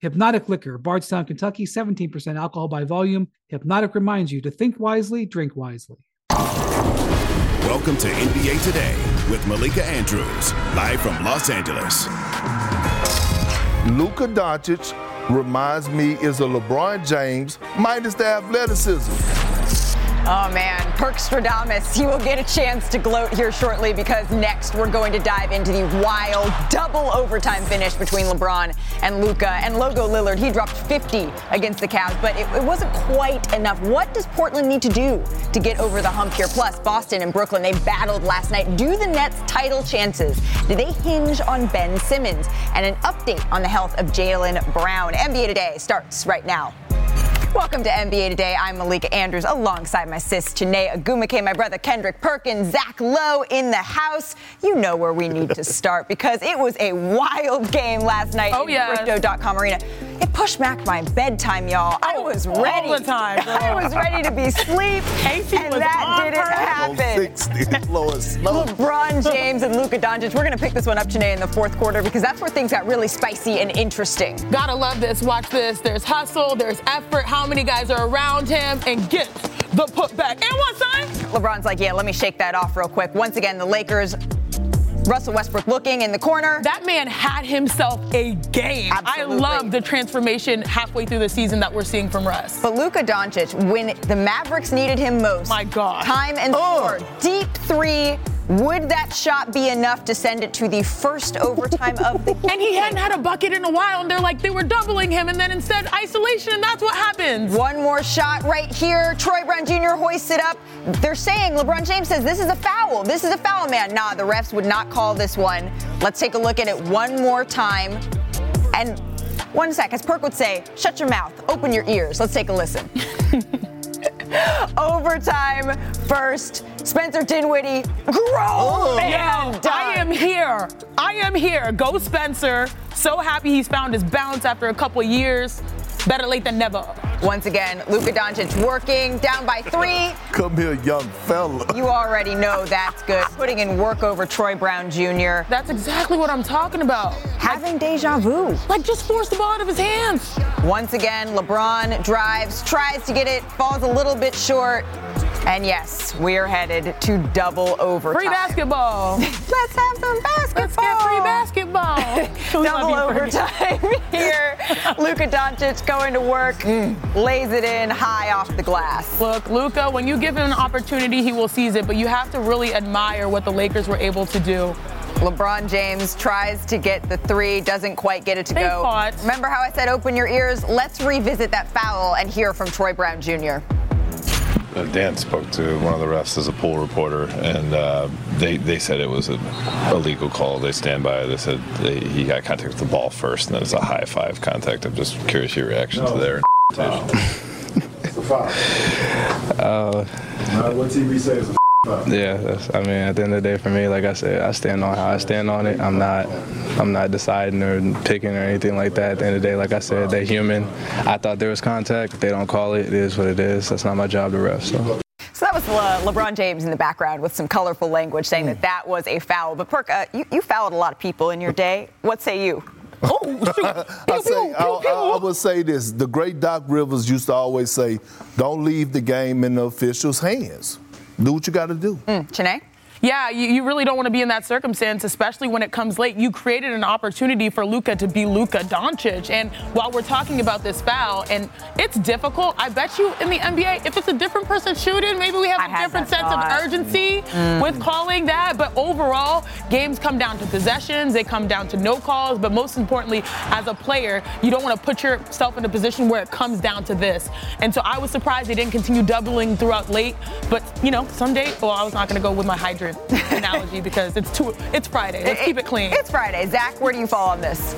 Hypnotic Liquor, Bardstown, Kentucky, 17% alcohol by volume. Hypnotic reminds you to think wisely, drink wisely. Welcome to NBA Today with Malika Andrews, live from Los Angeles. Luka Doncic reminds me is a LeBron James minus the athleticism. Oh man, Perk Stradamus, he will get a chance to gloat here shortly because next we're going to dive into the wild double overtime finish between LeBron and Luka. And Logo Lillard, he dropped 50 against the Cavs, but it, it wasn't quite enough. What does Portland need to do to get over the hump here? Plus, Boston and Brooklyn, they battled last night. Do the Nets' title chances, do they hinge on Ben Simmons? And an update on the health of Jaylen Brown. NBA Today starts right now. Welcome to NBA Today. I'm Malika Andrews alongside my sis Chiney Ogwumike, my brother Kendrick Perkins, Zach Lowe in the house. You know where we need to start because it was a wild game last night oh, in yes. Crypto.com Arena. It pushed back my bedtime, y'all. I Oh, was all ready. the time, girl. I was ready to be asleep, AC and was that didn't happen. 60, low. LeBron James and Luka Doncic. We're going to pick this one up today in the fourth quarter because that's where things got really spicy and interesting. Gotta love this. Watch this. There's hustle, there's effort. How many guys are around him and get the putback? And what, son? LeBron's like, yeah, let me shake that off real quick. Once again, the Lakers. Russell Westbrook looking in the corner. That man had himself a game. Absolutely. I love the transformation halfway through the season that we're seeing from Russ. But Luka Doncic, when the Mavericks needed him most, My God. time and Oh. score, deep three. Would that shot be enough to send it to the first overtime of the game? And he hadn't had a bucket in a while, and they're like, they were doubling him, and then instead, isolation, and that's what happens. One more shot right here. Troy Brown Jr. hoists it up. They're saying LeBron James says this is a foul. This is a foul, man. Nah, the refs would not call this one. Let's take a look at it one more time. And one sec, as Perk would say, shut your mouth, open your ears. Let's take a listen. Overtime first. Spencer Dinwiddie, grown man oh, Yo, I am here. I am here. Go Spencer. So happy he's found his bounce after a couple years. Better late than never. Once again, Luka Doncic working down by three. Come here, young fella. You already know that's good. Putting in work over Troy Brown Jr. That's exactly what I'm talking about. Having deja vu. Like, just force the ball out of his hands. Once again, LeBron drives, tries to get it, falls a little bit short. And yes, we're headed to double overtime. Free basketball. Let's have some basketball. Let's get free basketball. Double overtime here. Luka Doncic going to work, mm. lays it in high off the glass. Look, Luka, when you give him an opportunity, he will seize it, but you have to really admire what the Lakers were able to do. LeBron James tries to get the three, doesn't quite get it to They go. fought. Remember how I said open your ears? Let's revisit that foul and hear from Troy Brown Jr. Uh, Dan spoke to one of the refs as a pool reporter, and uh, they they said it was a, a legal call. They stand by it. They said they, he got contact with the ball first, and then it's a high five contact. I'm just curious your reaction to. It's a foul. Uh, what TV says. Is a foul. Yeah, that's, I mean, at the end of the day, for me, like I said, I stand on how I stand on it. I'm not, I'm not deciding or picking or anything like that. At the end of the day, like I said, they're human. I thought there was contact. If they don't call it, it is what it is. That's not my job to ref. So. So that was uh, LeBron James in the background with some colorful language saying that that was a foul. But Perk, uh, you, you fouled a lot of people in your day. What say you? Oh, shoot. I, Pew, say, I, pew, pew. I, I would say this. The great Doc Rivers used to always say, don't leave the game in the officials' hands. Do what you got to do. Mm, Chiney? Yeah, you, you really don't want to be in that circumstance, especially when it comes late. You created an opportunity for Luka to be Luka Doncic. And while we're talking about this foul, and it's difficult, I bet you in the NBA, if it's a different person shooting, maybe we have I a different sense thought. of urgency mm. with calling that. But overall, games come down to possessions, they come down to no calls. But most importantly, as a player, you don't want to put yourself in a position where it comes down to this. And so I was surprised they didn't continue doubling throughout late. But, you know, someday, well, I was not going to go with my hydrant analogy because it's too, it's Friday. Let's keep it clean. It's Friday. Zach, where do you fall on this?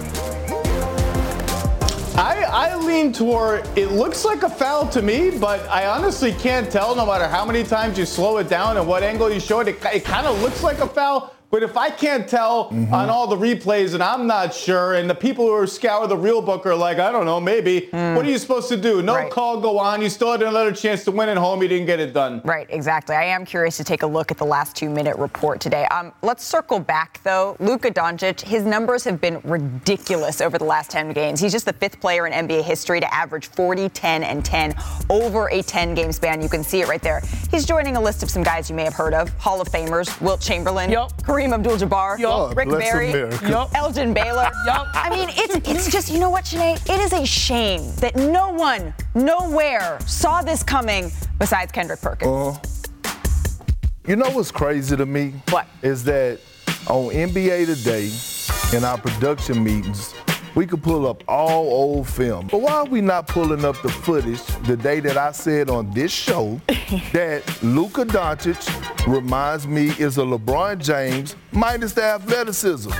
I, I lean toward it looks like a foul to me, but I honestly can't tell no matter how many times you slow it down and what angle you show it. It, it kind of looks like a foul. But if I can't tell mm-hmm. on all the replays and I'm not sure, and the people who are scour the real book are like, I don't know, maybe, mm. what are you supposed to do? No right. call, go on. You still had another chance to win at home. You didn't get it done. Right, exactly. I am curious to take a look at the last two minute report today. Um, let's circle back, though. Luka Doncic, his numbers have been ridiculous over the last 10 games. He's just the fifth player in NBA history to average 40, 10, and 10 over a 10 game span. You can see it right there. He's joining a list of some guys you may have heard of Hall of Famers, Wilt Chamberlain, yep. Kareem Kareem Abdul-Jabbar, yep. Rick Barry, yep. Elgin Baylor. yep. I mean, it's it's just you know what, Chiney? It is a shame that no one, nowhere saw this coming besides Kendrick Perkins. Uh, you know what's crazy to me? What is that on NBA Today in our production meetings? We could pull up all old film. But why are we not pulling up the footage the day that I said on this show that Luka Doncic reminds me is a LeBron James minus the athleticism?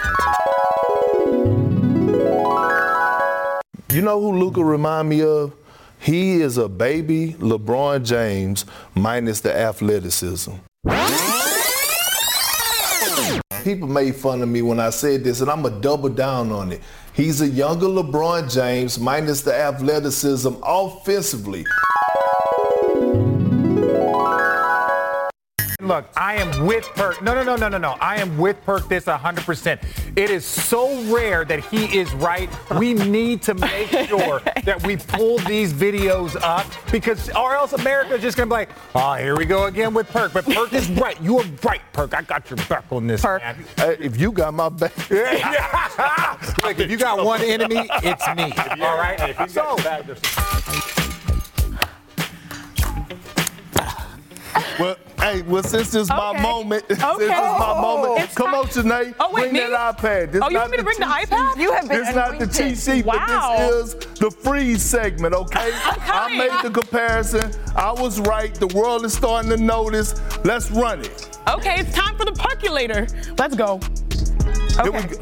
You know who Luka remind me of? He is a baby LeBron James minus the athleticism. People made fun of me when I said this, and I'm going to double down on it. He's a younger LeBron James, minus the athleticism offensively. Look, I am with Perk. No, no, no, no, no, no. I am with Perk this 100%. It is so rare that he is right. We need to make sure that we pull these videos up because, or else America is just going to be like, oh, here we go again with Perk. But Perk is right. You are right, Perk. I got your back on this, Perk. Man. Hey, if you got my back. Look, if you got one enemy, it's me. All right? if Hey, so, well, hey, well, since this is okay. my moment, okay. since this is my oh, moment, it's come time. on, Janae, oh, wait, bring me? that iPad. This oh, you want me to bring the iPad? You have been It's not the cheat sheet, wow. but this is the freeze segment, okay? I made the comparison. I was right. The world is starting to notice. Let's run it. Okay, it's time for the percolator. Let's go. Okay.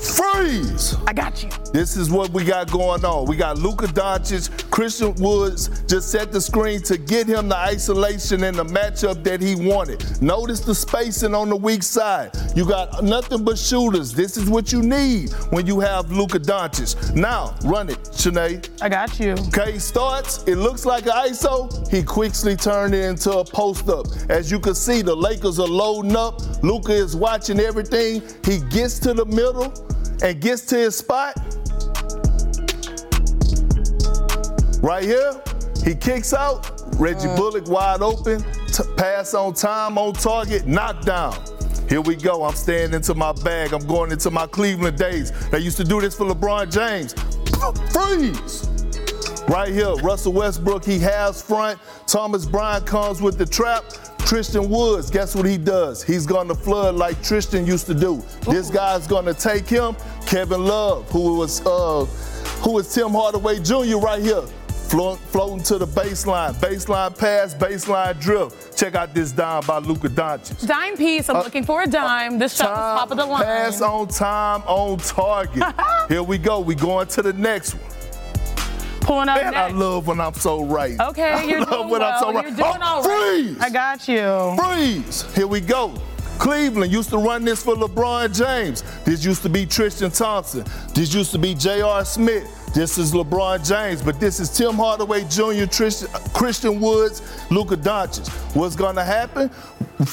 Freeze! I got you. This is what we got going on. We got Luka Doncic, Christian Woods just set the screen to get him the isolation and the matchup that he wanted. Notice the spacing on the weak side. You got nothing but shooters. This is what you need when you have Luka Doncic. Now, run it, Shanae. I got you. Okay, starts. It looks like an ISO. He quickly turned it into a post up. As you can see, the Lakers are loading up. Luka is watching everything. He gets to the middle and gets to his spot, right here, he kicks out. Reggie mm. Bullock wide open, t- pass on time, on target, knockdown. Here we go. I'm staying into my bag. I'm going into my Cleveland days. They used to do this for LeBron James. Freeze! Right here, Russell Westbrook, he has front. Thomas Bryant comes with the trap. Tristan Woods, guess what he does? He's going to flood like Tristan used to do. Ooh. This guy's going to take him. Kevin Love, who was uh, who is Tim Hardaway Jr. right here, floating to the baseline, baseline pass, baseline drift. Check out this dime by Luka Doncic. Dime piece. I'm uh, looking for a dime. This shot was top of the line. Pass on time, on target. Here we go. We going to the next one pulling up Man, next. I love when I'm so right. Okay, you're doing when well. I'm so right. You're doing oh, all freeze! I got you. Freeze! Here we go. Cleveland used to run this for LeBron James. This used to be Tristan Thompson. This used to be J.R. Smith. This is LeBron James, but this is Tim Hardaway Jr., Christian Woods, Luka Doncic. What's going to happen?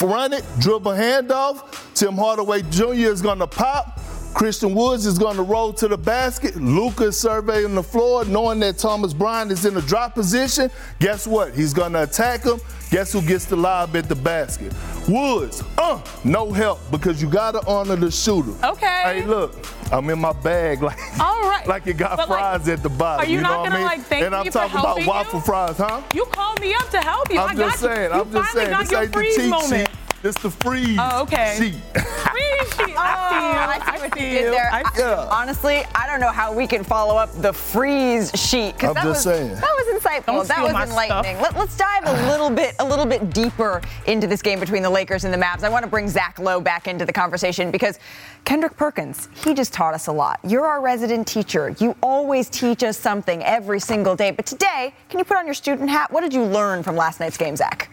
Run it, dribble handoff. Tim Hardaway Jr. is going to pop. Christian Woods is going to roll to the basket. Luka is surveying the floor, knowing that Thomas Bryant is in a drop position. Guess what? He's going to attack him. Guess who gets the lob at the basket? Woods. Uh, no help because you got to honor the shooter. Okay. Hey, look, I'm in my bag like, All right. like it got but fries like, at the bottom. Are you, you not know gonna I mean? like thank and I'm me talking for about waffle you? fries, huh? You called me up to help you. I'm I just saying. You. I'm just saying. This ain't the cheat moment. sheet. It's the freeze. Oh, okay. sheet. Freeze sheet. Oh, I I see what you did there. I I- Yeah. honestly, I don't know how we can follow up the freeze sheet because I'm that just was saying. that was insightful. Don't that was my enlightening. Let, us dive a little bit a little bit deeper into this game between the Lakers and the Mavs. I want to bring Zach Lowe back into the conversation because Kendrick Perkins, he just taught us a lot. You're our resident teacher. You always teach us something every single day. But today, can you put on your student hat? What did you learn from last night's game, Zach?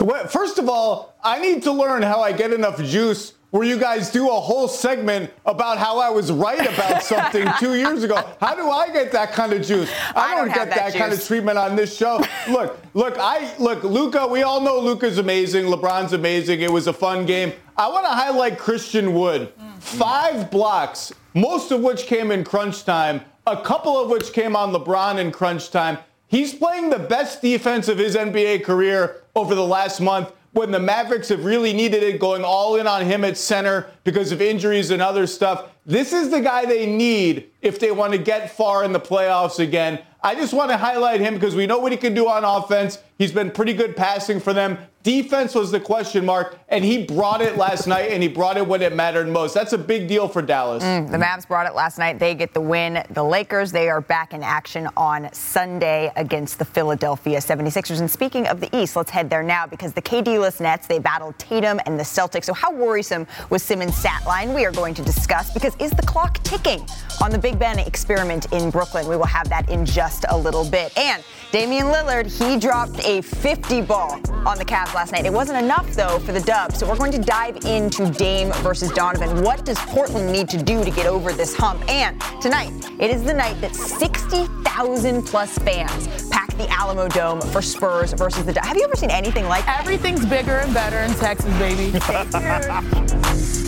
Well, first of all, I need to learn how I get enough juice where you guys do a whole segment about how I was right about something two years ago. How do I get that kind of juice? I don't get that that, kind of treatment on this show. look, look, I look, Luka, we all know Luka's amazing, LeBron's amazing. It was a fun game. I want to highlight Christian Wood. Mm. Five blocks, most of which came in crunch time, a couple of which came on LeBron in crunch time. He's playing the best defense of his NBA career over the last month when the Mavericks have really needed it, going all in on him at center because of injuries and other stuff. This is the guy they need if they want to get far in the playoffs again. I just want to highlight him because we know what he can do on offense. He's been pretty good passing for them. Defense was the question mark, and he brought it last night, and he brought it when it mattered most. That's a big deal for Dallas. Mm, the Mavs brought it last night. They get the win. The Lakers, they are back in action on Sunday against the Philadelphia 76ers. And speaking of the East, let's head there now because the KD-less Nets, they battled Tatum and the Celtics. So how worrisome was Simmons' stat line? We are going to discuss because is the clock ticking on the Big Ben experiment in Brooklyn? We will have that in just a little bit. And Damian Lillard, he dropped a 50 ball on the Cavs last night. It wasn't enough, though, for the dub. So we're going to dive into Dame versus Donovan. What does Portland need to do to get over this hump? And tonight, it is the night that 60,000 plus fans pack the Alamodome for Spurs versus the Dub. Have you ever seen anything like that? Everything's bigger and better in Texas, baby.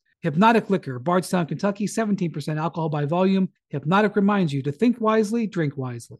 Hypnotic Liquor, Bardstown, Kentucky, 17% alcohol by volume. Hypnotic reminds you to think wisely, drink wisely.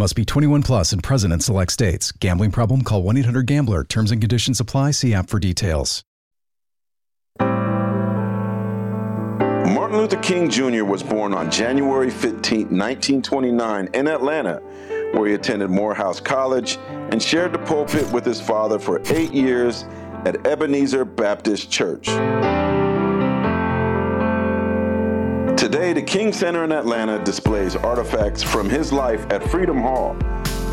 Must be 21 plus and present in select states. Gambling problem? Call 1 800 Gambler. Terms and conditions apply. See app for details. Martin Luther King Jr. was born on January 15, 1929, in Atlanta, where he attended Morehouse College and shared the pulpit with his father for eight years at Ebenezer Baptist Church. Today, the King Center in Atlanta displays artifacts from his life at Freedom Hall,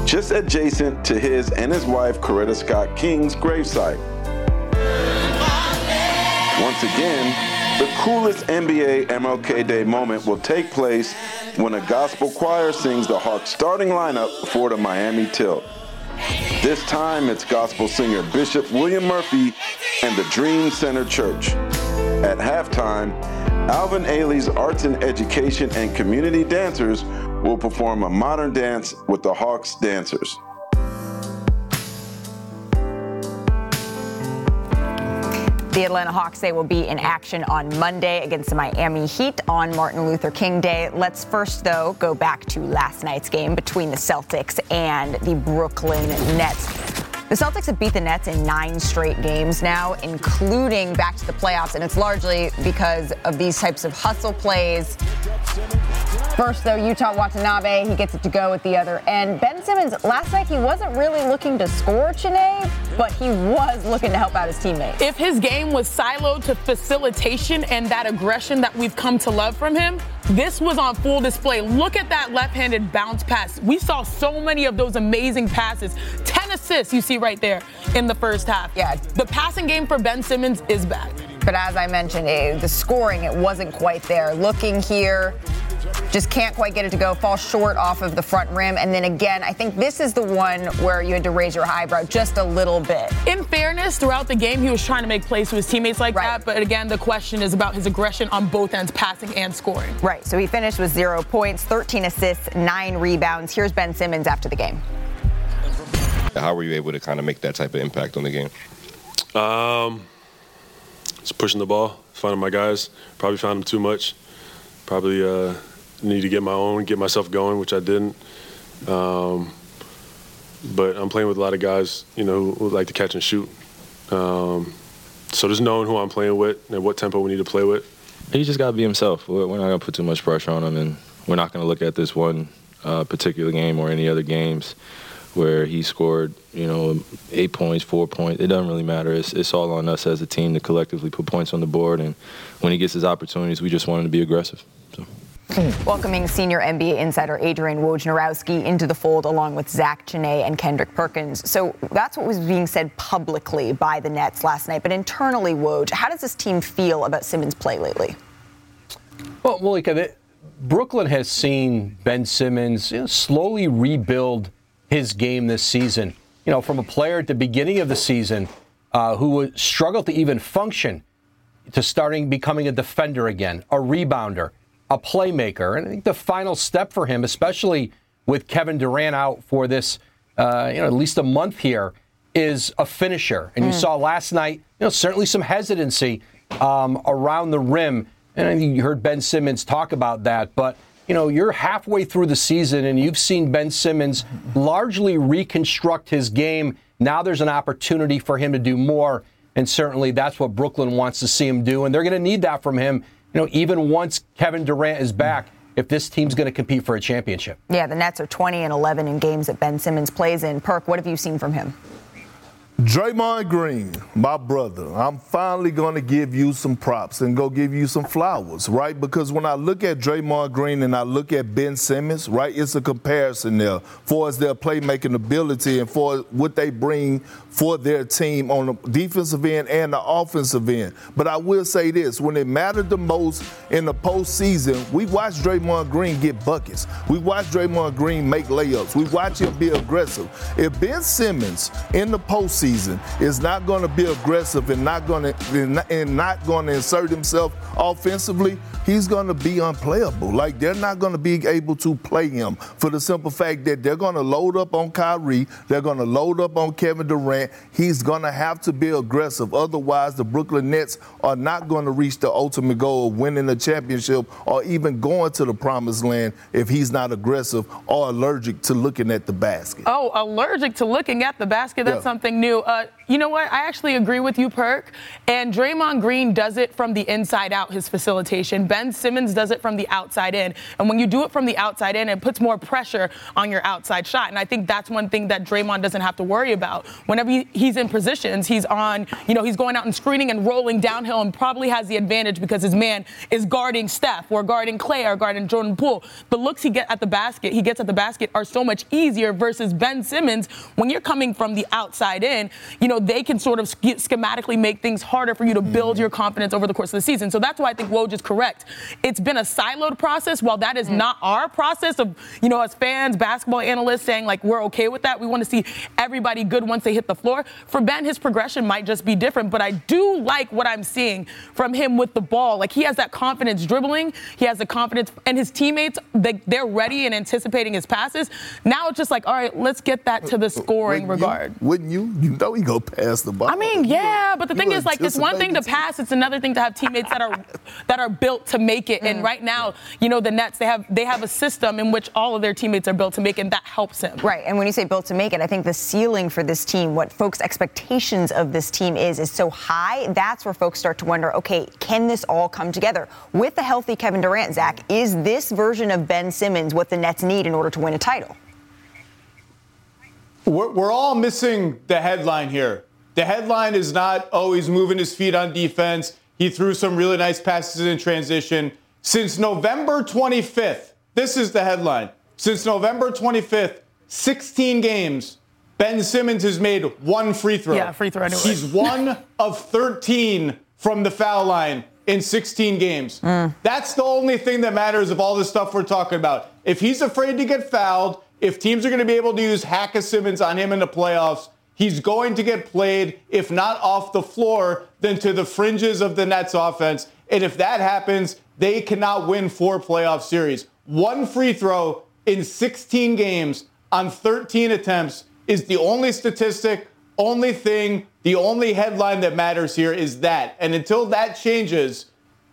just adjacent to his and his wife Coretta Scott King's gravesite. Once again, the coolest NBA MLK Day moment will take place when a gospel choir sings the Hawks starting lineup for the Miami Tilt. This time, it's gospel singer Bishop William Murphy and the Dream Center Church. At halftime, Alvin Ailey's Arts and Education and Community Dancers will perform a modern dance with the Hawks dancers. The Atlanta Hawks, they will be in action on Monday against the Miami Heat on Martin Luther King Day. Let's first, though, go back to last night's game between the Celtics and the Brooklyn Nets. The Celtics have beat the Nets in nine straight games now, including back to the playoffs, and it's largely because of these types of hustle plays. First, though, Yuta Watanabe, he gets it to go at the other end. Ben Simmons, last night he wasn't really looking to score, Chiney, but he was looking to help out his teammates. If his game was siloed to facilitation and that aggression that we've come to love from him, this was on full display. Look at that left handed bounce pass. We saw so many of those amazing passes. 10 assists you see right there in the first half. Yeah. The passing game for Ben Simmons is back. But as I mentioned, eh, the scoring, it wasn't quite there. Looking here, just can't quite get it to go, fall short off of the front rim. And then again, I think this is the one where you had to raise your eyebrow just a little bit. In fairness, throughout the game, he was trying to make plays to his teammates like that. But again, the question is about his aggression on both ends, passing and scoring. Right. So he finished with zero points, 13 assists, nine rebounds. Here's Ben Simmons after the game. How were you able to kind of make that type of impact on the game? Um, just pushing the ball, finding my guys. Probably found them too much. Probably uh, need to get my own, get myself going, which I didn't. Um, but I'm playing with a lot of guys, you know, who, like to catch and shoot. Um, so just knowing who I'm playing with and what tempo we need to play with. He just got to be himself. We're not going to put too much pressure on him, and we're not going to look at this one uh, particular game or any other games where he scored, you know, eight points, four points. It doesn't really matter. It's, it's all on us as a team to collectively put points on the board. And when he gets his opportunities, we just want him to be aggressive. Welcoming senior NBA insider Adrian Wojnarowski into the fold along with Zach Chiney and Kendrick Perkins. So that's what was being said publicly by the Nets last night. But internally, Woj, how does this team feel about Simmons' play lately? Well, Malika, the, Brooklyn has seen Ben Simmons you know, slowly rebuild his game this season. You know, from a player at the beginning of the season uh, who was struggled to even function to starting becoming a defender again, a rebounder, a playmaker. And I think the final step for him, especially with Kevin Durant out for this, uh, you know, at least a month here, is a finisher. And you saw last night, you know, certainly some hesitancy um, around the rim. And I think you heard Ben Simmons talk about that. But, you know, you're halfway through the season and you've seen Ben Simmons largely reconstruct his game. Now there's an opportunity for him to do more. And certainly that's what Brooklyn wants to see him do. And they're going to need that from him, you know, even once Kevin Durant is back, if this team's going to compete for a championship. Yeah, the Nets are 20 and 11 in games that Ben Simmons plays in. Perk, what have you seen from him? Draymond Green, my brother, I'm finally going to give you some props and go give you some flowers, right? Because when I look at Draymond Green and I look at Ben Simmons, right, it's a comparison there for as their playmaking ability and for what they bring for their team on the defensive end and the offensive end. But I will say this when it mattered the most in the postseason, we watched Draymond Green get buckets. We watched Draymond Green make layups. We watched him be aggressive. If Ben Simmons in the postseason is not going to be aggressive and not going to and not going to insert himself offensively, he's going to be unplayable. Like they're not going to be able to play him for the simple fact that they're going to load up on Kyrie, they're going to load up on Kevin Durant. He's going to have to be aggressive. Otherwise, the Brooklyn Nets are not going to reach the ultimate goal of winning the championship or even going to the promised land if he's not aggressive or allergic to looking at the basket. Oh, allergic to looking at the basket. That's Yeah. something new. Uh, you know what? I actually agree with you, Perk. And Draymond Green does it from the inside out, his facilitation. Ben Simmons does it from the outside in. And when you do it from the outside in, it puts more pressure on your outside shot. And I think that's one thing that Draymond doesn't have to worry about. Whenever he's in positions, he's on, you know, he's going out and screening and rolling downhill and probably has the advantage because his man is guarding Steph or guarding Clay or guarding Jordan Poole. The looks he gets at the basket, he gets at the basket are so much easier versus Ben Simmons when you're coming from the outside in, you know, they can sort of sch- schematically make things harder for you to build mm-hmm. your confidence over the course of the season. So that's why I think Woj is correct. It's been a siloed process. While that is mm. not our process of, you know, as fans, basketball analysts saying like we're okay with that. We want to see everybody good once they hit the floor. For Ben, his progression might just be different, but I do like what I'm seeing from him with the ball. Like he has that confidence dribbling. He has the confidence, and his teammates, they, they're ready and anticipating his passes. Now it's just like, all right, let's get that to the scoring Wouldn't you- regard. wouldn't you? You know he go past the ball. I mean, yeah, but the You thing is, like, it's one thing to pass; it's another thing to have teammates that are that are built to make it. And mm. right now, you know, the Nets they have they have a system in which all of their teammates are built to make it, and that helps him. Right, and when you say built to make it, I think the ceiling for this team, what folks' expectations of this team is, is so high. That's where folks start to wonder, okay, can this all come together with the healthy Kevin Durant? Zach, is this version of Ben Simmons what the Nets need in order to win a title? We're, we're all missing the headline here. The headline is not, oh, he's moving his feet on defense. He threw some really nice passes in transition. Since November 25th, this is the headline. Since November 25th, 16 games, Ben Simmons has made one free throw. Yeah, free throw anyway. He's one of 13 from the foul line in 16 games. Mm. That's the only thing that matters of all the stuff we're talking about. If he's afraid to get fouled, if teams are going to be able to use Hacka Simmons on him in the playoffs, he's going to get played, if not off the floor, then to the fringes of the Nets offense. And if that happens, they cannot win four playoff series. One free throw in 16 games on 13 attempts is the only statistic, only thing, the only headline that matters here is that. And until that changes,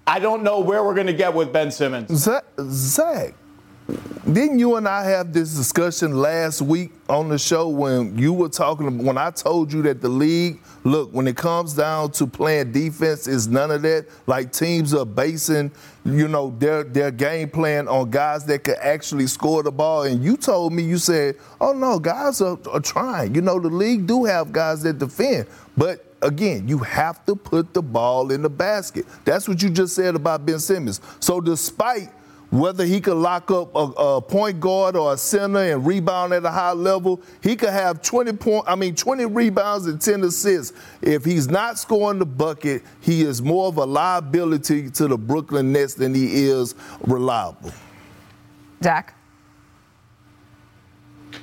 I don't know where we're going to get with Ben Simmons. Zach, didn't you and I have this discussion last week on the show when you were talking when I told you that the league, look, when it comes down to playing defense, is none of that. Like teams are basing, you know, their their game plan on guys that could actually score the ball. And you told me, you said, oh no, guys are, are trying. You know, the league do have guys that defend, but again, you have to put the ball in the basket. That's what you just said about Ben Simmons. So despite whether he could lock up a, a, point guard or a center and rebound at a high level, he could have 20 point, I mean 20 rebounds and 10 assists. If he's not scoring the bucket, he is more of a liability to the Brooklyn Nets than he is reliable. Zach?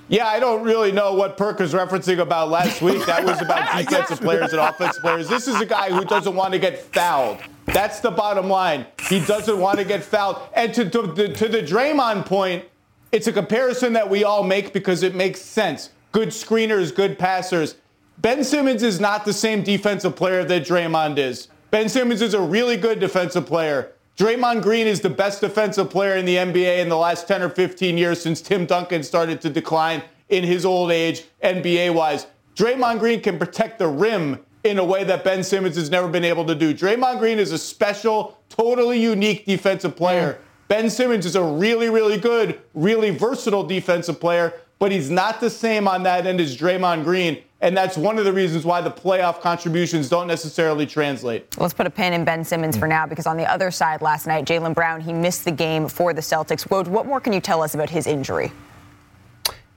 Yeah, I don't really know what Perk is referencing about last week. That was about defensive players and offensive players. This is a guy who doesn't want to get fouled. That's the bottom line. He doesn't want to get fouled. And to, to, to, to the Draymond point, it's a comparison that we all make because it makes sense. Good screeners, good passers. Ben Simmons is not the same defensive player that Draymond is. Ben Simmons is a really good defensive player. Draymond Green is the best defensive player in the NBA in the last 10 or 15 years since Tim Duncan started to decline in his old age, NBA wise. Draymond Green can protect the rim in a way that Ben Simmons has never been able to do. Draymond Green is a special, totally unique defensive player. Ben Simmons is a really, really good, really versatile defensive player, but he's not the same on that end as Draymond Green. And that's one of the reasons why the playoff contributions don't necessarily translate. Let's put a pin in Ben Simmons for now because on the other side last night, Jaylen Brown, he missed the game for the Celtics. Woj, what more can you tell us about his injury?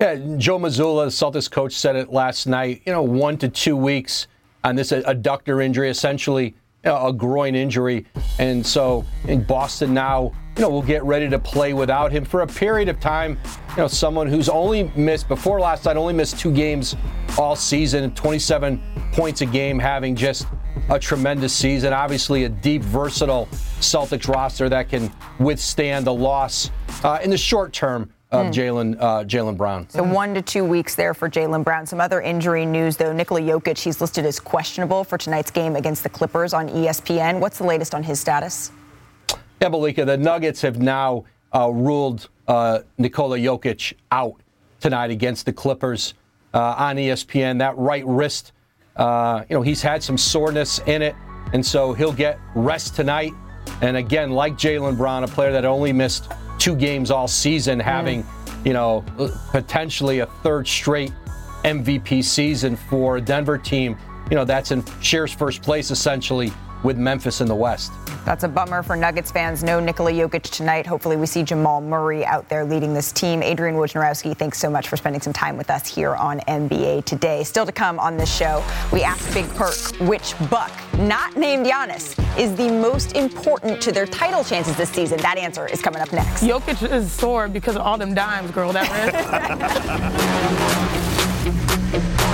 Yeah, Joe Mazzulla, the Celtics coach, said it last night. You know, one to two weeks on this adductor injury, essentially a groin injury. And so in Boston now, you know, we'll get ready to play without him for a period of time. You know, someone who's only missed, before last night, only missed two games all season, 27 points a game, having just a tremendous season. Obviously, a deep, versatile Celtics roster that can withstand the loss uh, in the short term of Mm. Jaylen uh, Jaylen Brown. So one to two weeks there for Jaylen Brown. Some other injury news, though. Nikola Jokic, he's listed as questionable for tonight's game against the Clippers on ESPN. What's the latest on his status? Yeah, Malika, the Nuggets have now uh, ruled uh, Nikola Jokic out tonight against the Clippers uh, on ESPN. That right wrist, uh, you know, he's had some soreness in it, and so he'll get rest tonight. And again, like Jaylen Brown, a player that only missed two games all season, mm. having, you know, potentially a third straight MVP season for a Denver team, you know, that's in shares first place essentially with Memphis in the West. That's a bummer for Nuggets fans. No Nikola Jokic tonight. Hopefully, we see Jamal Murray out there leading this team. Adrian Wojnarowski, thanks so much for spending some time with us here on NBA Today. Still to come on this show, we asked Big Perk which Buck, not named Giannis, is the most important to their title chances this season. That answer is coming up next. Jokic is sore because of all them dimes, girl. That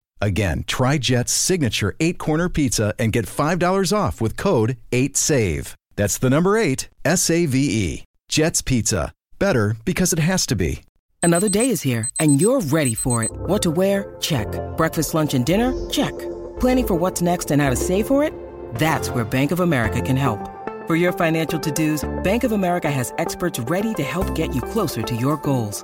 Again, try Jet's signature eight corner pizza and get $5 off with code 8SAVE. That's the number eight, S A V E. Jet's Pizza. Better because it has to be. Another day is here, and you're ready for it. What to wear? Check. Breakfast, lunch, and dinner? Check. Planning for what's next and how to save for it? That's where Bank of America can help. For your financial to-dos, Bank of America has experts ready to help get you closer to your goals.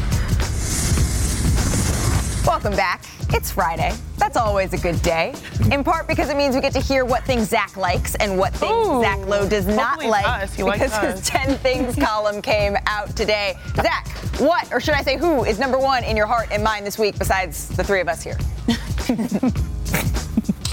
Welcome back. It's Friday. That's always a good day. In part because it means we get to hear what things Zach likes and what things Ooh, Zach Lowe does not like. us. He because us. his 10 things column came out today. Zach, what, or should I say who, is number one in your heart and mind this week besides the three of us here?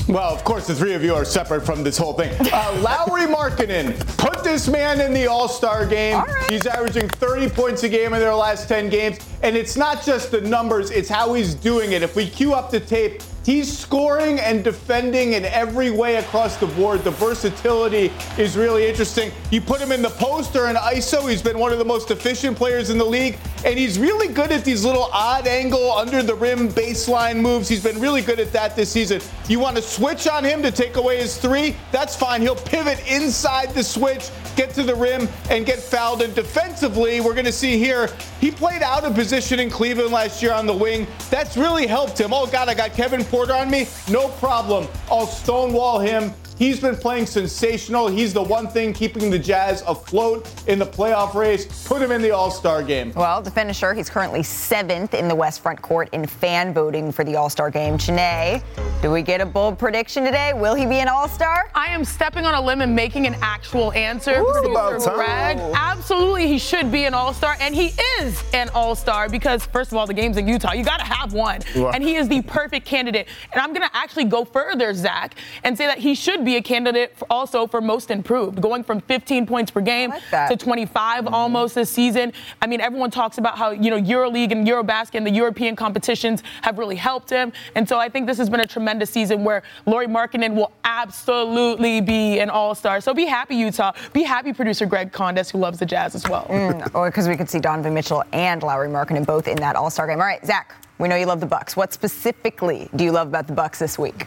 Well, of course, the three of you are separate from this whole thing. Uh, Lauri Markkanen, put this man in the All Star game. He's averaging 30 points a game in their last 10 games. And it's not just the numbers, it's how he's doing it. If we cue up the tape, he's scoring and defending in every way across the board. The versatility is really interesting. You put him in the post or in ISO, he's been one of the most efficient players in the league. And he's really good at these little odd angle, under the rim baseline moves. He's been really good at that this season. You want to switch on him to take away his three? That's fine. He'll pivot inside the switch, get to the rim, and get fouled. And defensively, we're going to see here, he played out of position in Cleveland last year on the wing. That's really helped him. Oh, God, I got Kevin Porter on me. No problem. I'll stonewall him. He's been playing sensational. He's the one thing keeping the Jazz afloat in the playoff race. Put him in the All Star game. Well, to finisher, he's currently seventh in the West Front Court in fan voting for the All Star game. Chiney, do we get a bold prediction today? Will he be an All Star? I am stepping on a limb and making an actual answer. Ooh, about time. Greg, absolutely, he should be an All Star, and he is an All Star because, first of all, the game's in Utah. You got to have one, Right. and he is the perfect candidate. And I'm going to actually go further, Zach, and say that he should be a candidate for also for most improved, going from 15 points per game that. to 25 almost this season. I mean, everyone talks about how you know EuroLeague and EuroBasket and the European competitions have really helped him, and so I think this has been a tremendous season where Lauri Markkanen will absolutely be an All-Star. So be happy, Utah. Be happy, producer Greg Condes, who loves the Jazz as well. Mm, or because we could see Donovan Mitchell and Lauri Markkanen both in that All Star game. All right, Zach, we know you love the Bucks. What specifically do you love about the Bucks this week?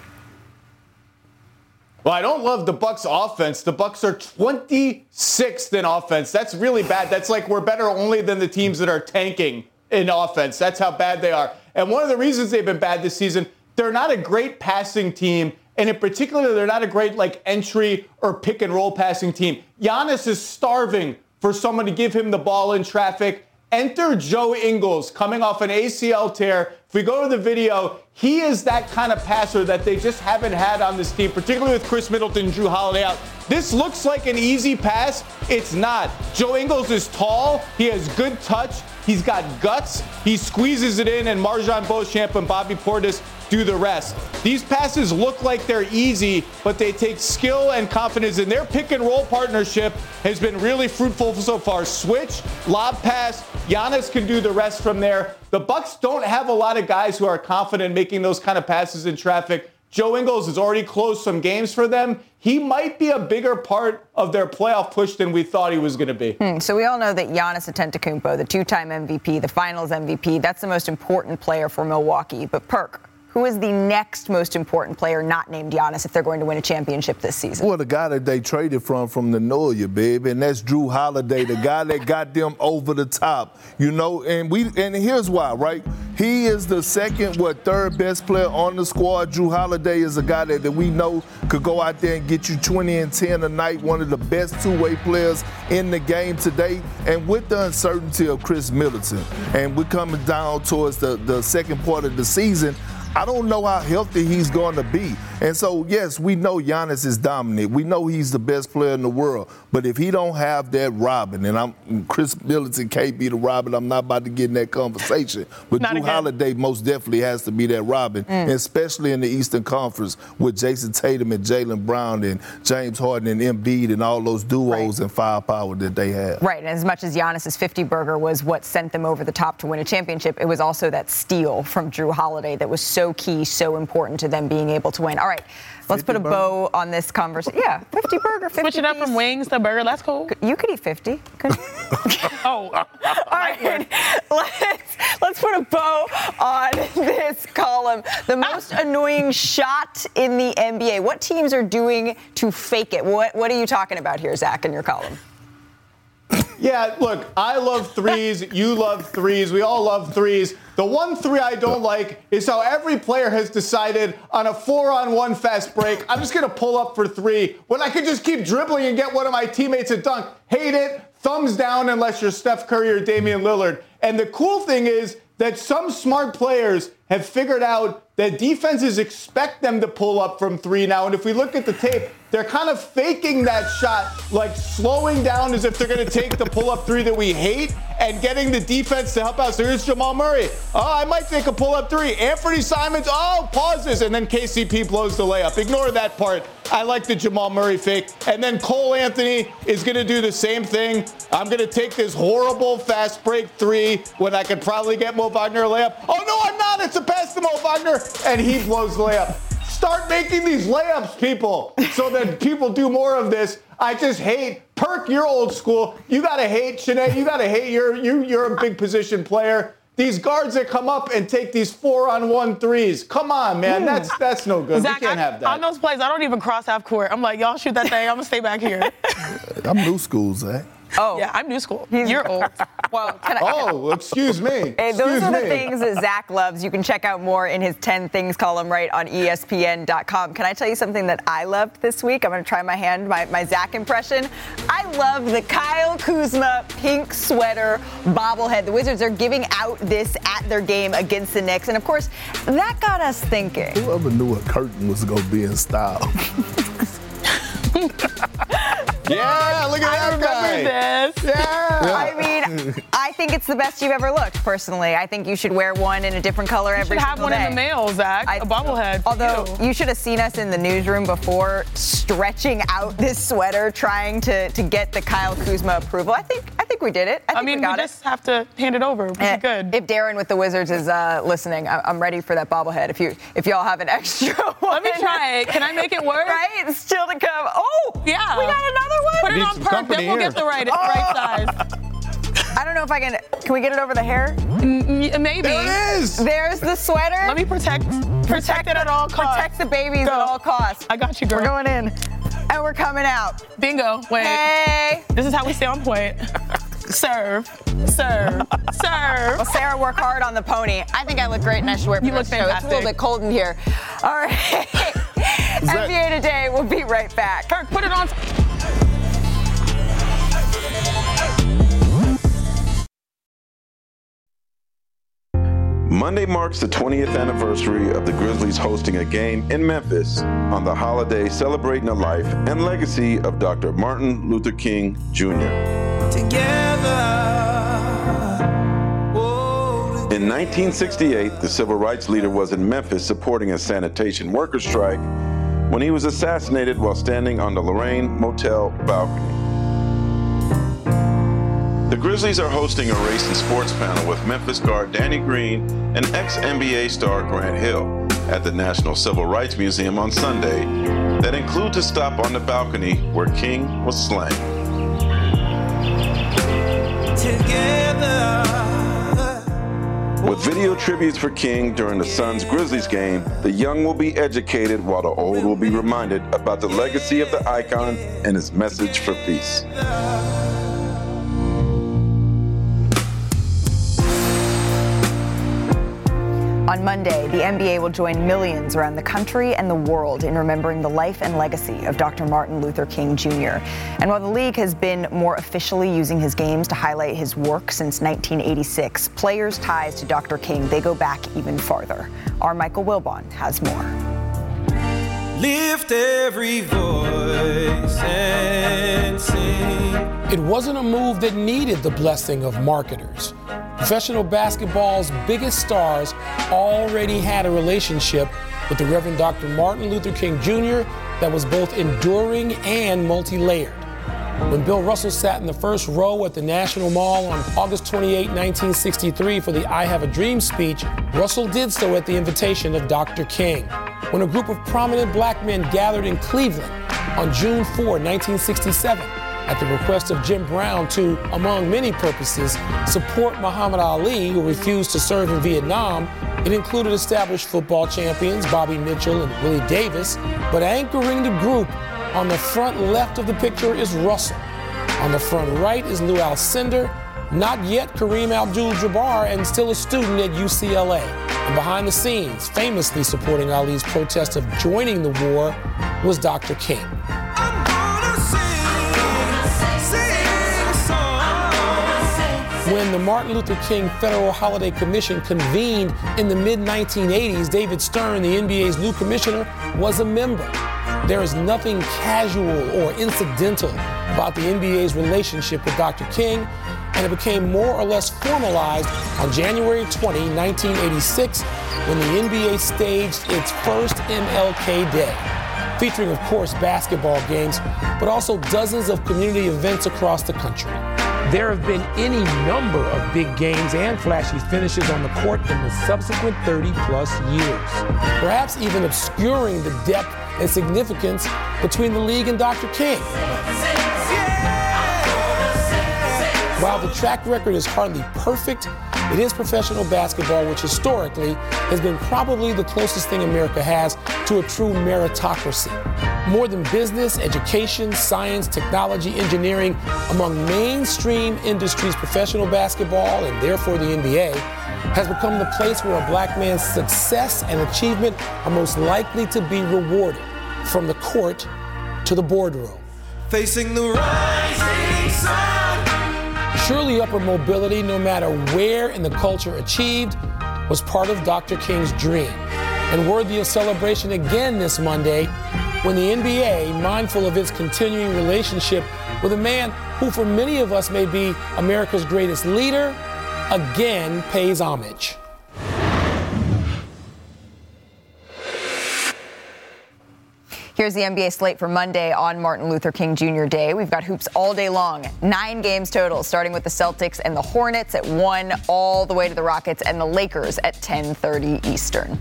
Well, I don't love the Bucks offense. The Bucks are 26th in offense. That's really bad. That's like we're better only than the teams that are tanking in offense. That's how bad they are. And one of the reasons they've been bad this season, they're not a great passing team, and in particular, they're not a great like entry or pick and roll passing team. Giannis is starving for someone to give him the ball in traffic. Enter Joe Ingles coming off an ACL tear. If we go to the video, he is that kind of passer that they just haven't had on this team, particularly with Khris Middleton Jrue Holiday out. This looks like an easy pass. It's not. Joe Ingles is tall. He has good touch. He's got guts. He squeezes it in, and MarJon Beauchamp and Bobby Portis do the rest. These passes look like they're easy, but they take skill and confidence, and their pick and roll partnership has been really fruitful so far. Switch, lob pass, Giannis can do the rest from there. The Bucks don't have a lot of guys who are confident making those kind of passes in traffic. Joe Ingles has already closed some games for them. He might be a bigger part of their playoff push than we thought he was going to be. Hmm, so we all know that Giannis Antetokounmpo, the two-time MVP, the Finals MVP, that's the most important player for Milwaukee. But Perk, who is the next most important player not named Giannis if they're going to win a championship this season? Well, the guy that they traded from from the Noya, baby, and that's Jrue Holiday, the guy that got them over the top. You know, and we and here's why, right? He is the second, what, third best player on the squad. Jrue Holiday is a guy that, that we know could go out there and get you 20 and 10 a night, one of the best two-way players in the game today. And with the uncertainty of Khris Middleton, and we're coming down towards the, the second part of the season, I don't know how healthy he's going to be. And so, yes, we know Giannis is dominant. We know he's the best player in the world. But if he don't have that Robin, and I'm Khris Middleton can't be the Robin, I'm not about to get in that conversation. But Not Jrue again. Holiday most definitely has to be that Robin, Mm. especially in the Eastern Conference with Jayson Tatum and Jaylen Brown and James Harden and Embiid and all those duos and firepower that they have. Right, and as much as Giannis's 50 burger was what sent them over the top to win a championship, it was also that steal from Jrue Holiday that was so key, so important to them being able to win. All right, let's put a bow on this conversation. Yeah, 50 burger, 50 Switching up from wings to burger, that's cool. You could eat 50. Could you? oh, All right, let's, let's put a bow on this column. The ah. most annoying shot in the NBA. What teams are doing to fake it? What, what are you talking about here, Zach, in your column? Yeah, look, I love threes. You love threes. We all love threes. The one three I don't like is how every player has decided on a four on one fast break, I'm just going to pull up for three when I could just keep dribbling and get one of my teammates a dunk. Hate it. Thumbs down unless you're Steph Curry or Damian Lillard. And the cool thing is that some smart players have figured out that defenses expect them to pull up from three now. And if we look at the tape, they're kind of faking that shot, like slowing down as if they're going to take the pull up three that we hate and getting the defense to help out. So here's Jamal Murray. Oh, I might take a pull up three. Anthony Simons, oh, pauses. And then KCP blows the layup. Ignore that part. I like the Jamal Murray fake. And then Cole Anthony is going to do the same thing. I'm going to take this horrible fast break three when I could probably get Mo Wagner a layup. Oh, no, I'm not. It's a pass to Mo Wagner. And he blows the layup. Start making these layups, people, so that people do more of this. I just hate Perk. You're old school. You gotta hate Chiney. You gotta hate. You're you. You're a big position player. These guards that come up and take these four on one threes. Come on, man. That's that's no good. Zach, we can't I, have that. On those plays, I don't even cross half court. I'm like, y'all shoot that thing. I'm gonna stay back here. I'm new school, Zach. Oh, yeah, I'm new school. You're old. Well, can I, oh, excuse me. Hey, those Excuse are the me. things that Zach loves. You can check out more in his 10 Things column right on ESPN.com. Can I tell you something that I loved this week? I'm going to try my hand, my, my Zach impression. I love the Kyle Kuzma pink sweater bobblehead. The Wizards are giving out this at their game against the Knicks. And of course, that got us thinking. Whoever knew a curtain was gonna be in style. Yeah, look at that guy. this. Yeah. I mean, I think it's the best you've ever looked, personally. I think you should wear one in a different color You every should have one day. in the mail, Zach. a bobblehead. Although you. you should have seen us in the newsroom before stretching out this sweater, trying to, to get the Kyle Kuzma approval. I think I think we did it. I, I think mean, we we got it. just have to hand it over. We'll be Eh, good. If Darren with the Wizards is uh, listening, I- I'm ready for that bobblehead. If you if y'all have an extra one, Let me try it. Can I make it work? right? Still to come. Oh, Yeah. we got another one. Put it on some perk, then we'll here. get the right, Oh. right size. I don't know if I can. Can we get it over the hair? Mm, Maybe. There it is. There's the sweater. Let me protect protect it at all costs. Protect the babies Go. at all costs. I got you, girl. We're going in, and we're coming out. Bingo. Wait. Hey. This is how we stay on point. serve. Serve. Serve. Well, Sarah worked hard on the pony. I think I look great, and I should wear it for You look rest of the show. It's a little bit cold in here. All right. NBA Today. We'll be right back. Kirk, put it on. Monday marks the 20th anniversary of the Grizzlies hosting a game in Memphis on the holiday celebrating the life and legacy of Dr. Martin Luther King Jr. Together. In 1968, the civil rights leader was in Memphis supporting a sanitation worker strike when he was assassinated while standing on the Lorraine Motel balcony. The Grizzlies are hosting a race and sports panel with Memphis guard Danny Green and ex NBA star Grant Hill at the National Civil Rights Museum on Sunday that includes a stop on the balcony where King was slain. Together. With video tributes for King during the Suns Grizzlies game, the young will be educated while the old will be reminded about the legacy of the icon and his message for peace. On Monday, the NBA will join millions around the country and the world in remembering the life and legacy of Dr. Martin Luther King Jr. And while the league has been more officially using his games to highlight his work since 1986, players' ties to Dr. King, they go back even farther. Our Michael Wilbon has more. Lift every voice and sing. It wasn't a move that needed the blessing of marketers. Professional basketball's biggest stars already had a relationship with the Reverend Dr. Martin Luther King Jr. that was both enduring and multi layered. When Bill Russell sat in the first row at the National Mall on August 28, 1963, for the I Have a Dream speech, Russell did so at the invitation of Dr. King. When a group of prominent black men gathered in Cleveland on June 4, 1967, at the request of Jim Brown to, among many purposes, support Muhammad Ali, who refused to serve in Vietnam. It included established football champions Bobby Mitchell and Willie Davis, but anchoring the group on the front left of the picture is Russell, On the front right is Lou Alcindor, not yet Kareem Abdul-Jabbar, and still a student at UCLA. And behind the scenes, famously supporting Ali's protest of joining the war, was Dr. King. When the Martin Luther King Federal Holiday Commission convened in the mid 1980s, David Stern, the NBA's new commissioner, was a member. There is nothing casual or incidental about the NBA's relationship with Dr. King, and it became more or less formalized on January 20, 1986, when the NBA staged its first MLK Day, featuring, of course, basketball games, but also dozens of community events across the country. There have been any number of big games and flashy finishes on the court in the subsequent 30 plus years, perhaps even obscuring the depth and significance between the league and Dr. King. While the track record is hardly perfect, it is professional basketball, which historically has been probably the closest thing America has to a true meritocracy. More than business, education, science, technology, engineering, among mainstream industries, professional basketball, and therefore the NBA, has become the place where a black man's success and achievement are most likely to be rewarded from the court to the boardroom. Facing the rising sun. Surely upper mobility, no matter where in the culture achieved, was part of Dr. King's dream. And worthy of celebration again this Monday when the NBA, mindful of its continuing relationship with a man who for many of us may be America's greatest leader, again pays homage. Here's the NBA slate for Monday on Martin Luther King Jr. Day. We've got hoops all day long. Nine games total, starting with the Celtics and the Hornets at 1, all the way to the Rockets and the Lakers at 10:30 Eastern.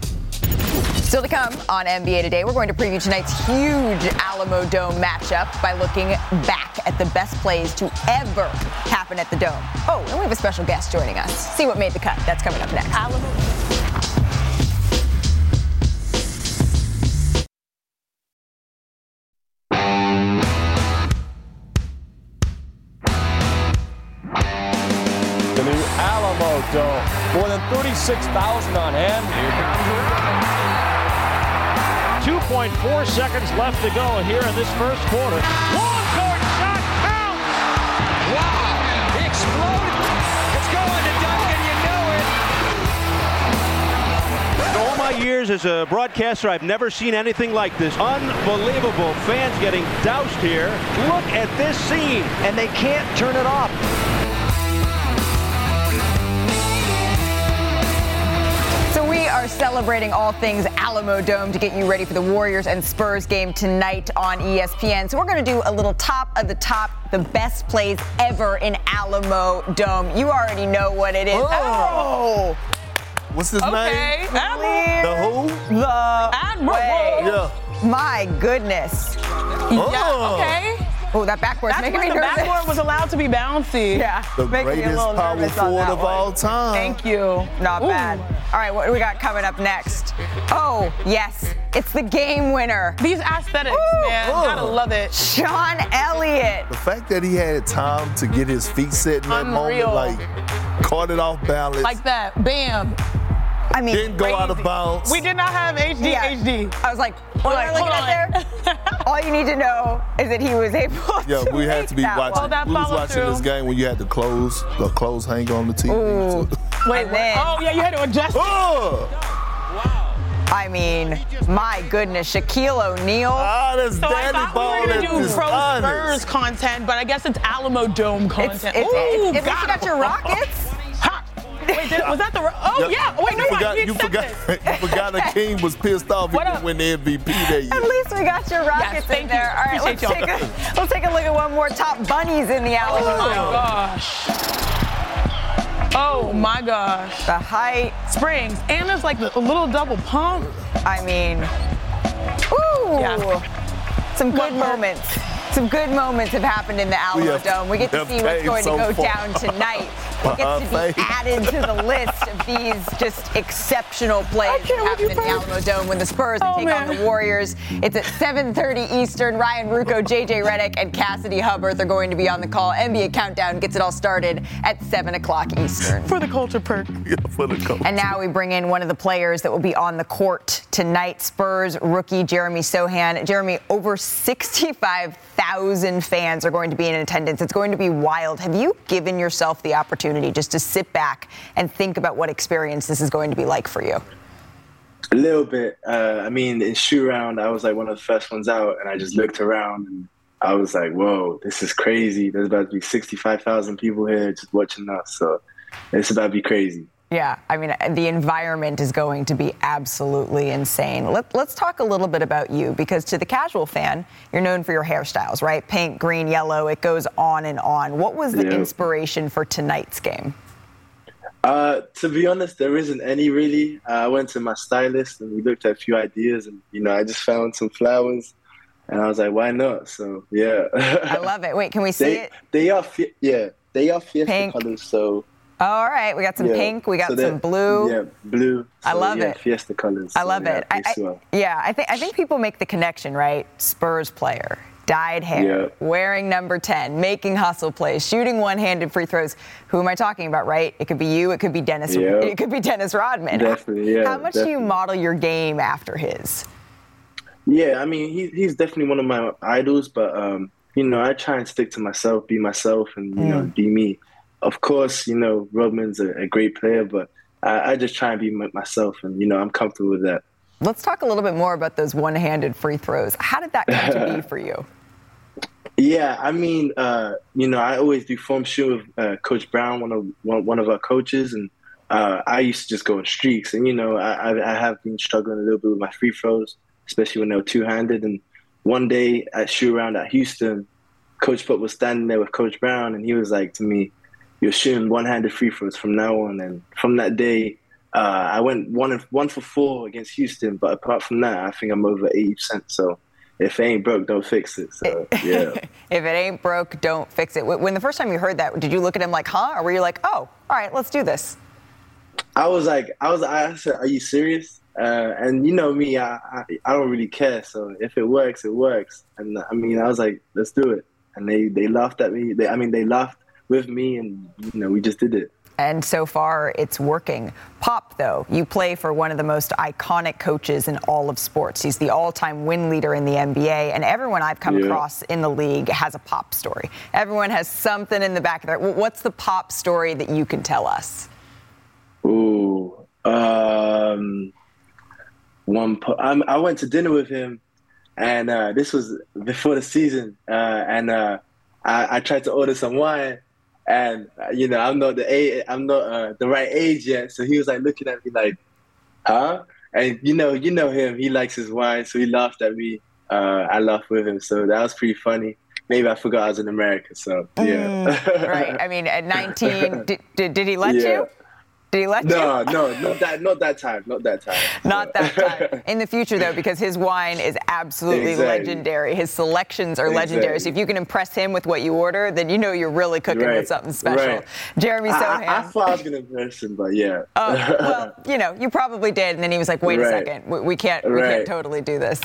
Still to come on NBA Today, we're going to preview tonight's huge Alamodome matchup by looking back at the best plays to ever happen at the Dome. Oh, and we have a special guest joining us. See what made the cut. That's coming up next. Alamo. The new Alamodome. More than 36,000 on hand. 2.4 seconds left to go here in this first quarter. Long court shot count. Wow. He exploded. It's going to Duncan. You know it. In all my years as a broadcaster, I've never seen anything like this. Unbelievable. Fans getting doused here. Look at this scene. And they can't turn it off. Celebrating all things Alamodome to get you ready for the Warriors and Spurs game tonight on ESPN. So we're going to do a little top of the top, the best plays ever in Alamo Dome. You already know what it is. Oh. oh. What's his Okay. name? Admiral. The who? The Admiral. Yeah. My goodness. Oh. Yeah, okay. Oh, that backboard's That's making when me the nervous. backboard was allowed to be bouncy. Yeah. The making me a greatest little power forward of one. all time. Thank you. Not Ooh. bad. All right, what do we got coming up next? Oh, yes. It's the game winner. These aesthetics, man. Oh. Gotta love it. Sean Elliott. The fact that he had time to get his feet set in that Unreal. moment, like caught it off balance, Like that. Bam. I mean, didn't go out of bounds. We did not have HD, Yeah. HD. I was like, what Like, am I looking at there? All you need to know is that he was able yeah, to we had to be watching. one. that we was follow watching this game when you had to close the clothes hang on the TV. Ooh. Wait, what? then- Oh, yeah, you had to adjust. it. Oh, I mean, my goodness, Shaquille O'Neal. ah, that's So I daddy thought we were gonna do its pro Spurs content, but I guess it's Alamodome content. it's, Ooh, it's, at least you got got your. Rockets. Ha! Wait, did, was that the? Oh yeah. Oh, wait, no, you no, forgot, you forgot, accepted. you forgot the king was pissed off. He What didn't win the MVP that year. At least we got your Rockets thank in you. there. All right, let's take, a, let's take a look at one more top bunnies in the Alamo Oh my gosh. Oh my gosh. The height. Springs. And there's like a little double pump. I mean, ooh, Yeah. some good What- moments. Some good moments have happened in the Alamodome. We get to see what's going so to go far. down tonight. Gets to be uh, added to the list of these just exceptional plays that happen in the Alamodome when the Spurs oh, take man. on the Warriors. It's at 7:30 Eastern. Ryan Ruocco, JJ Redick, and Cassidy Hubbarth are going to be on the call. NBA Countdown gets it all started at 7 o'clock Eastern. For the culture perk. Yeah, for the culture. And now we bring in one of the players that will be on the court tonight. Spurs rookie Jeremy Sochan. Jeremy, over 65,000 fans are going to be in attendance. It's going to be wild. Have you given yourself the opportunity just to sit back and think about what experience this is going to be like for you? A little bit. Uh, I mean, in shoe round, I was like one of the first ones out, and I just looked around and I was like, "Whoa, this is crazy! There's about to be 65,000 people here just watching us, so it's about to be crazy." Yeah, I mean, the environment is going to be absolutely insane. Let, us talk a little bit about you because to the casual fan, you're known for your hairstyles, right? Pink, green, yellow, it goes on and on. What was the yeah. inspiration for tonight's game? Uh, to be honest, there isn't any really. Uh, I went to my stylist and we looked at a few ideas, and you know, I just found some flowers, and I was like, why not? So yeah. I love it. Wait, can we see they, it? They are, yeah, they are fiesta Pink. colors. So all right, we got some yeah. pink, we got so some blue. Yeah, blue. So, I love yeah, it. Fiesta colors. I love it. I, I, yeah, I think I think people make the connection, right? Spurs player, dyed hair, yeah. wearing number 10, making hustle plays, shooting one-handed free throws. Who am I talking about, right? It could be you, it could be Dennis yeah. it could be Dennis Rodman. Definitely, yeah. How much definitely. do you model your game after his? Yeah, I mean, he, he's definitely one of my idols, but um, you know, I try and stick to myself, be myself and you mm. know, be me of course, you know, Rodman's a, a great player, but I, I, just try and be myself, and you know, I'm comfortable with that. Let's talk a little bit more about those one-handed free throws. How did that come to be for you? Yeah, I mean, uh, you know, I always do form shoot with uh, Coach Brown, one of one, one of our coaches, and uh, I used to just go in streaks. And you know, I, I have been struggling a little bit with my free throws, especially when they were two-handed. And one day at shoot around at Houston, Coach Pop was standing there with Coach Brown, and he was like to me, you're shooting one-handed free throws from now on. And from that day, uh, I went one one for four against Houston. But apart from that, I think I'm over eighty percent. So if it ain't broke, don't fix it. So yeah. if it ain't broke, don't fix it. When the first time you heard that, did you look at him like, huh, or were you like, oh, all right, let's do this? I was like, I was, I said, are you serious? Uh, and you know me, I, I, I don't really care. So if it works, it works. And I mean, I was like, let's do it. And they they laughed at me. They, I mean, they laughed with me, and you know, we just did it. And so far, it's working. Pop, though, you play for one of the most iconic coaches in all of sports. He's the all time win leader in the NBA, and everyone I've come yeah. across in the league has a pop story. Everyone has something in the back of their. What's the pop story that you can tell us? Ooh, um, one. I'm, i went to dinner with him, and uh, this was before the season, uh, and uh, I, I tried to order some wine and uh, you know I'm not the a I'm not uh, the right age yet. So he was like looking at me like, huh? And you know, you know him. He likes his wine, so he laughed at me. Uh, I laughed with him, so that was pretty funny. Maybe I forgot I was in America, so yeah. Mm, right. I mean, at 19, did, did, did he let yeah. you? Did he let no, you? No, no, not that, not that time, not that time. not that time. In the future, though, because his wine is absolutely exactly. legendary. His selections are exactly. legendary. So if you can impress him with what you order, then you know you're really cooking right. with something special. Right. Jeremy Sochan. I, I, thought I was going to impress him, but yeah. Uh, well, you know, you probably did, and then he was like, "Wait right. a second, we, we can't, we can't totally do this."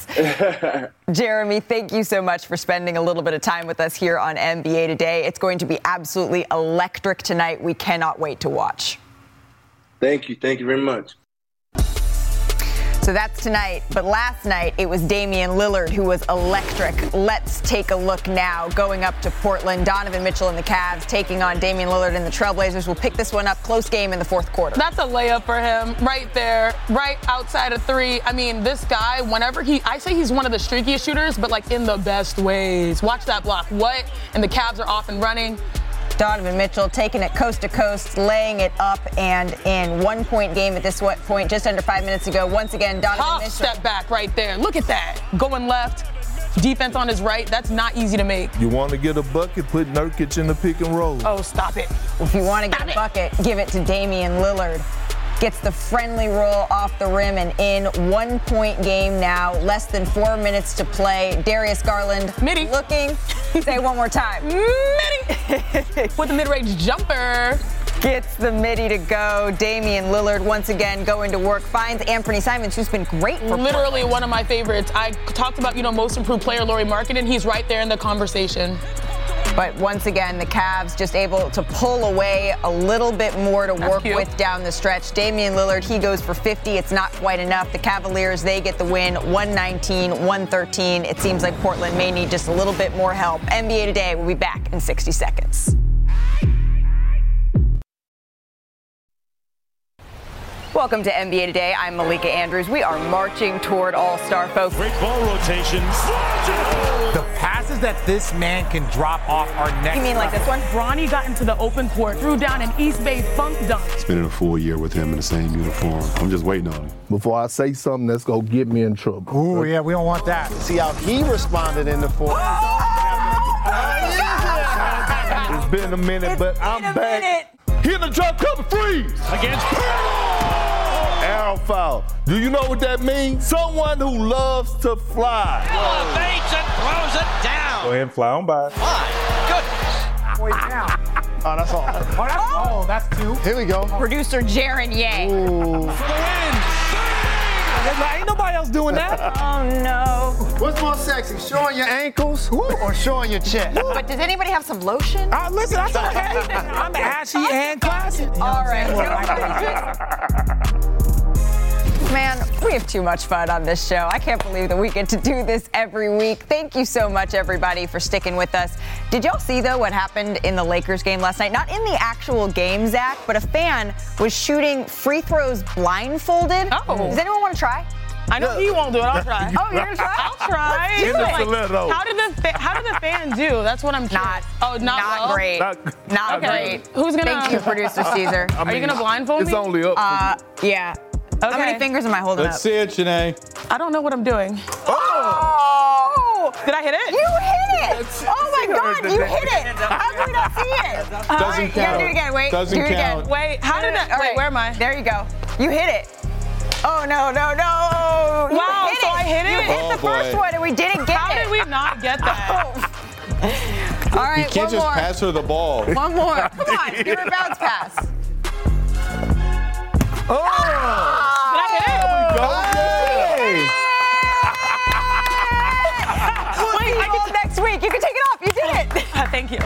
Jeremy, thank you so much for spending a little bit of time with us here on NBA Today. It's going to be absolutely electric tonight. We cannot wait to watch. Thank you. Thank you very much. So that's tonight. But last night, it was Damian Lillard who was electric. Let's take a look now. Going up to Portland, Donovan Mitchell and the Cavs taking on Damian Lillard and the Trailblazers. We'll pick this one up. Close game in the fourth quarter. That's a layup for him right there, right outside of three. I mean, this guy, whenever he, I say he's one of the streakiest shooters, but like in the best ways. Watch that block. What? And the Cavs are off and running. Donovan Mitchell taking it coast to coast, laying it up and in. One point game at this point, just under five minutes ago. Once again, Donovan Top Mitchell. step back right there. Look at that. Going left. Defense on his right, that's not easy to make. You want to get a bucket, put Nurkic in the pick and roll. Oh, stop it. If you want to get a bucket, give it to Damian Lillard gets the friendly roll off the rim and in. One point game now, less than four minutes to play. Darius Garland Midi. looking. Say one more time. Midi. With the mid range jumper. gets the midi to go. Damian Lillard once again going to work, finds Anthony Simons, who's been great for Literally one of my favorites. I talked about, you know, most improved player, Lauri Markkanen. He's right there in the conversation. But once again, the Cavs just able to pull away a little bit more to That's work cute. with down the stretch. Damian Lillard, he goes for 50. It's not quite enough. The Cavaliers, they get the win 119, 113. It seems like Portland may need just a little bit more help. NBA Today will be back in 60 seconds. Welcome to NBA Today. I'm Malika Andrews. We are marching toward All Star, folks. Great ball rotations. The passes that this man can drop off are next. You mean like this one? Bronny got into the open court, threw down an East Bay funk dunk. Spending a full year with him in the same uniform. I'm just waiting on him. Before I say something that's gonna get me in trouble. Ooh, yeah, we don't want that. See how he responded in the fourth. Oh! It's been a minute, but I'm back. Hit the drop cover freeze against Arrow foul. Do you know what that means? Someone who loves to fly. Elevates and throws it down. Go ahead and fly on by. Wait, now. Oh, that's all. Oh, that's, oh, that's two. Here we go. Producer Jaron Yang. Ooh. Ain't nobody else doing that. Oh no. What's more sexy, showing your ankles or showing your chest? But does anybody have some lotion? Uh, listen, that's okay. I'm ashy and classy. You know All what I'm right. saying? Man, we have too much fun on this show. I can't believe that we get to do this every week. Thank you so much, everybody, for sticking with us. Did y'all see, though, what happened in the Lakers game last night? Not in the actual game, Zach, but a fan was shooting free throws blindfolded. Oh. Does anyone want to try? I know he won't do it. I'll try. Oh, you're gonna try? I'll try. Let's do Give us it. a little. How did the fa- how did the fan do? That's what I'm Not. Oh, not, not well? great. Not- Not Okay. great. Who's gonna? Thank you, producer Caesar. I Are you gonna blindfold It's me? only up. Uh, yeah. How many fingers am I holding Let's up? see it, Janae. I don't know what I'm doing. Oh! Did I hit it? You hit it! Oh my God, you hit it! How did we not see it? All Doesn't right, you gotta count. do it again. Wait, Doesn't do it count. again. Wait, how did that? All Wait, right. where am I? There you go. You hit it. Oh no, no, no! You Wow, hit so it. I hit You it? hit Oh, the first one, and we didn't get How it. How did we not get that? Oh. All right, You can't one just more. pass her the ball. One more. Come on, give her a bounce pass. Oh! Did I hit it? Hey! Wait, I get to next week. You can take it off. You did it. Uh, Thank you.